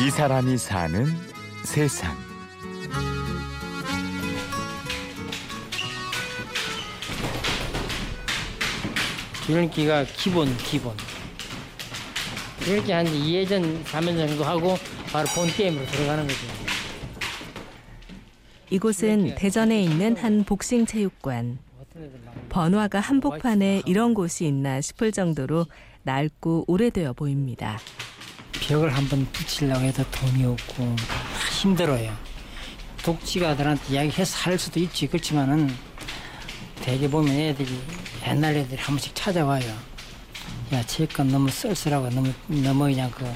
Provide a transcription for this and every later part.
이 사람이 사는 세상. 줄넘기가 기본 기본. 이렇게 한 2회전 3회 정도 하고 바로 본 게임으로 들어가는 거죠. 이곳은 대전에 있는 한 복싱 체육관. 번화가 한복판에 이런 곳이 있나 싶을 정도로 낡고 오래되어 보입니다. 벽을 한번 붙이려고 해도 돈이 없고 힘들어요. 독지가들한테 이야기해서 할 수도 있지 그렇지만은 대개 보면 애들이 옛날 애들이 한 번씩 찾아와요. 야 체육관 너무 쓸쓸하고 너무 너무 그냥 그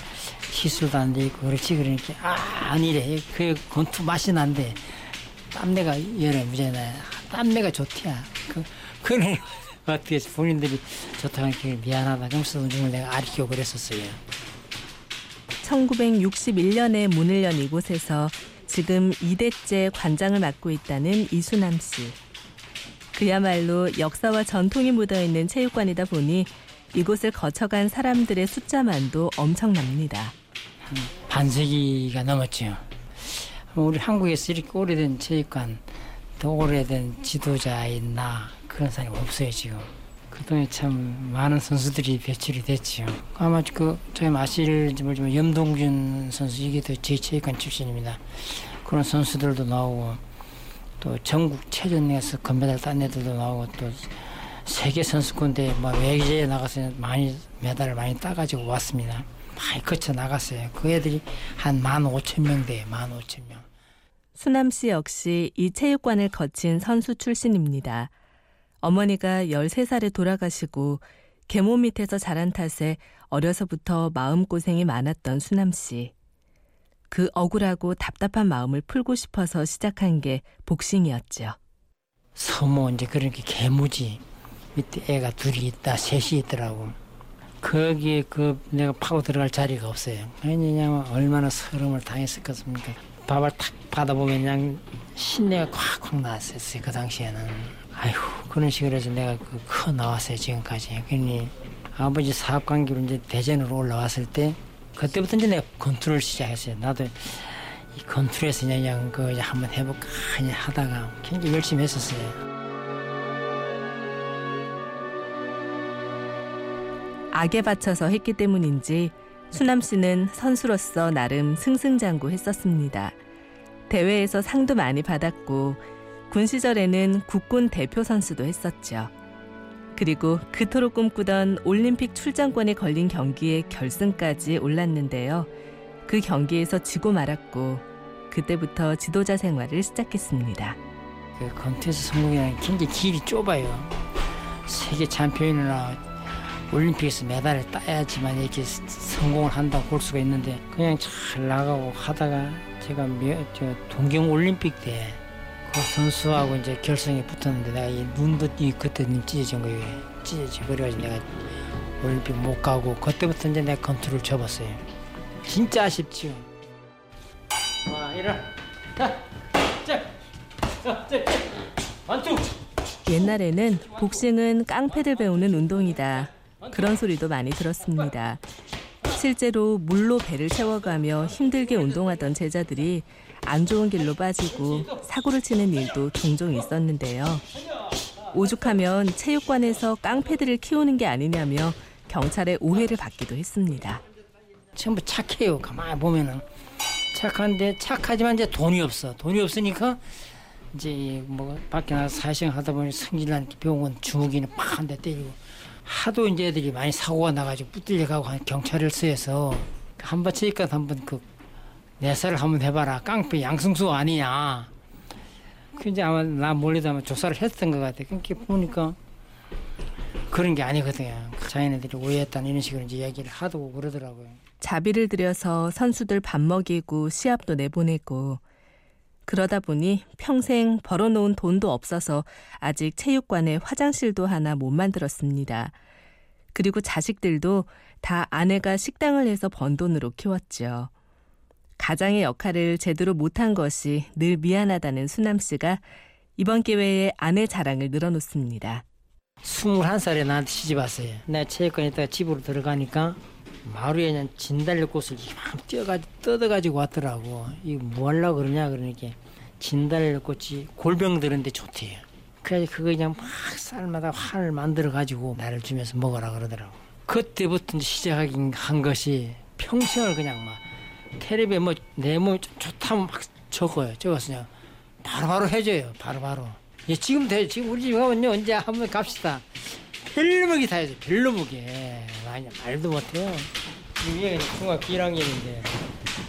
시술도 안 돼 있고 그렇지 그러니까 아 아니래 그 건투 맛이 난데 땀내가 열에 무제나 땀내가 좋대야 그 그는 어떻게 본인들이 좋다고 하니까 미안하다 그러면서 나중에 내가 아리키고 그랬었어요. 1961년에 문을 연 이곳에서 지금 2대째 관장을 맡고 있다는 이수남 씨. 그야말로 역사와 전통이 묻어있는 체육관이다 보니 이곳을 거쳐간 사람들의 숫자만도 엄청납니다. 반세기가 넘었죠. 우리 한국에서 이렇게 오래된 체육관, 더 오래된 지도자인 나 그런 사람이 없어요 지금. 그동안 참 많은 선수들이 배출이 됐지요. 아마 그 저희 아실지 모르지만 염동준 선수 이게 또제 체육관 출신입니다. 그런 선수들도 나오고 또 전국 체전에서 금메달 딴 애들도 나오고 또 세계 선수권대 뭐 외제에 나가서 많이 메달을 많이 따가지고 왔습니다. 많이 거쳐 나갔어요. 그 애들이 한 만 오천 명 돼, 만 오천 명. 수남 씨 역시 이 체육관을 거친 선수 출신입니다. 어머니가 13살에 돌아가시고 계모 밑에서 자란 탓에 어려서부터 마음고생이 많았던 수남 씨. 그 억울하고 답답한 마음을 풀고 싶어서 시작한 게 복싱이었죠. 서모 이제 그런 게 개무지. 밑에 애가 둘이 있다, 셋이 있더라고. 거기에 그 내가 파고 들어갈 자리가 없어요. 왜냐면 얼마나 서름을 당했었겠습니까. 밥을 탁 받아보면 그냥 신내가 콱콱 나왔었어요. 그 당시에는. 아이고 그런 식으로 해서 내가 그 커 나왔어요 지금까지. 그러니 아버지 사업 관계로 이제 대전으로 올라왔을 때 그때부터 이제 내가 건투를 시작했어요. 나도 이 건투에서 그냥 그 한번 해볼까 그냥 하다가 굉장히 열심히 했었어요. 악에 바쳐서 했기 때문인지 수남 씨는 선수로서 나름 승승장구했었습니다. 대회에서 상도 많이 받았고 군 시절에는 국군 대표 선수도 했었죠. 그리고 그토록 꿈꾸던 올림픽 출전권에 걸린 경기에 결승까지 올랐는데요. 그 경기에서 지고 말았고 그때부터 지도자 생활을 시작했습니다. 그 건투에서 성공이라는 굉장히 길이 좁아요. 세계 챔피언이나 올림픽에서 메달을 따야지만 이렇게 성공을 한다고 볼 수가 있는데 그냥 잘 나가고 하다가 제가 저 동경 올림픽 때 그 선수하고 이제 결승에 붙었는데 내가 이 눈도 이 그때 눈 찢어진 거예요. 찢어져 그래가지고 내가 올림픽 못 가고 그때부터 이제 내가 컨트롤 접었어요. 진짜 아쉽지요. 와 일어나. 자, 자, 자, 자, 완투. 옛날에는 복싱은 깡패들 배우는 운동이다. 그런 소리도 많이 들었습니다. 실제로 물로 배를 채워가며 힘들게 운동하던 제자들이 안 좋은 길로 빠지고 사고를 치는 일도 종종 있었는데요. 오죽하면 체육관에서 깡패들을 키우는 게 아니냐며 경찰의 오해를 받기도 했습니다. 전부 착해요. 가만히 보면은 착한데 착하지만 이제 돈이 없어. 돈이 없으니까 이제 뭐 밖에 나가서 사회생 하다 보니 성질난 병원 주먹이는 팍한대 때리고 하도 이제 애들이 많이 사고가 나가지고 붙들려 가고 경찰을 쓰여서 한 번 치니까 한번 그 내사를 한번 해봐라. 깡패 양승수 아니냐. 그 이제 아마 나 몰래도 아마 조사를 했던 것 같아 그렇게 보니까 그런 게 아니거든요. 자기네들이 오해했다는 이런 식으로 이제 이야기를 하도 그러더라고요. 자비를 들여서 선수들 밥 먹이고 시합도 내보내고 그러다 보니 평생 벌어놓은 돈도 없어서 아직 체육관에 화장실도 하나 못 만들었습니다. 그리고 자식들도 다 아내가 식당을 해서 번 돈으로 키웠죠. 가장의 역할을 제대로 못한 것이 늘 미안하다는 수남 씨가 이번 기회에 아내 자랑을 늘어놓습니다. 21살에 나한테 시집 왔어요. 내가 체육관에 있다가 집으로 들어가니까 마루에 그냥 진달래꽃을 막 뛰어가 뜯어가지고 왔더라고. 이거 뭐 하려고 그러냐 그러니까 진달래꽃이 골병 드는데 좋대요. 그래서 그거 그냥 막 쌀마다 활을 만들어 가지고 나를 주면서 먹어라 그러더라고. 그때부터 시작하긴 한 것이 평생을 그냥 막 텔레비에 뭐 내 몸이 좀 좋다면 막 적어요. 그냥 바로바로 해줘요. 바로 바로. 예, 지금 돼. 지금 우리 집 가면요. 언제 한번 갑시다. 다 해줘. 별로보기. 많이 말도 못해요. 이게 중학교 1학년인데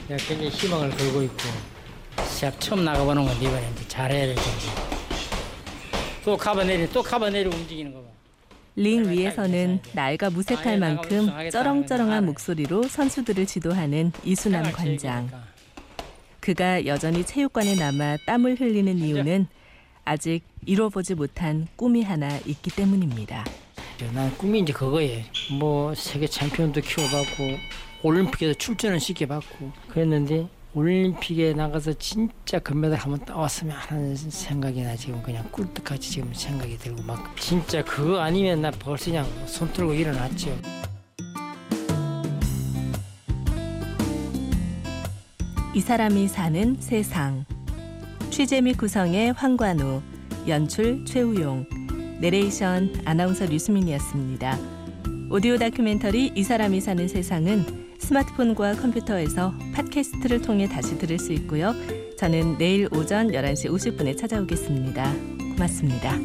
내가 굉장히 희망을 걸고 있고 시합 처음 나가보는 건데 이번에 이제 잘해야 될 텐데 또 가봐내리 또 가봐내리 움직이는 거 봐. 링 위에서는 날과 무색할 만큼 쩌렁쩌렁한 목소리로 선수들을 지도하는 이수남 관장. 그가 여전히 체육관에 남아 땀을 흘리는 이유는 아직 이뤄보지 못한 꿈이 하나 있기 때문입니다. 난 꿈이 이제 그거예요. 뭐 세계 챔피언도 키워봤고 올림픽에도 출전을 시켜봤고 그랬는데 올림픽에 나가서 진짜 금메달 한번 따왔으면 하는 생각이 나 지금 그냥 꿀떡같이 지금 생각이 들고 막 진짜 그거 아니면 나 벌써 그냥 손 들고 일어났죠. 이 사람이 사는 세상. 취재 및 구성의 황관우, 연출 최우용, 내레이션 아나운서 류수민이었습니다. 오디오 다큐멘터리 이 사람이 사는 세상은 스마트폰과 컴퓨터에서 팟캐스트를 통해 다시 들을 수 있고요. 저는 내일 오전 11시 50분에 찾아오겠습니다. 고맙습니다.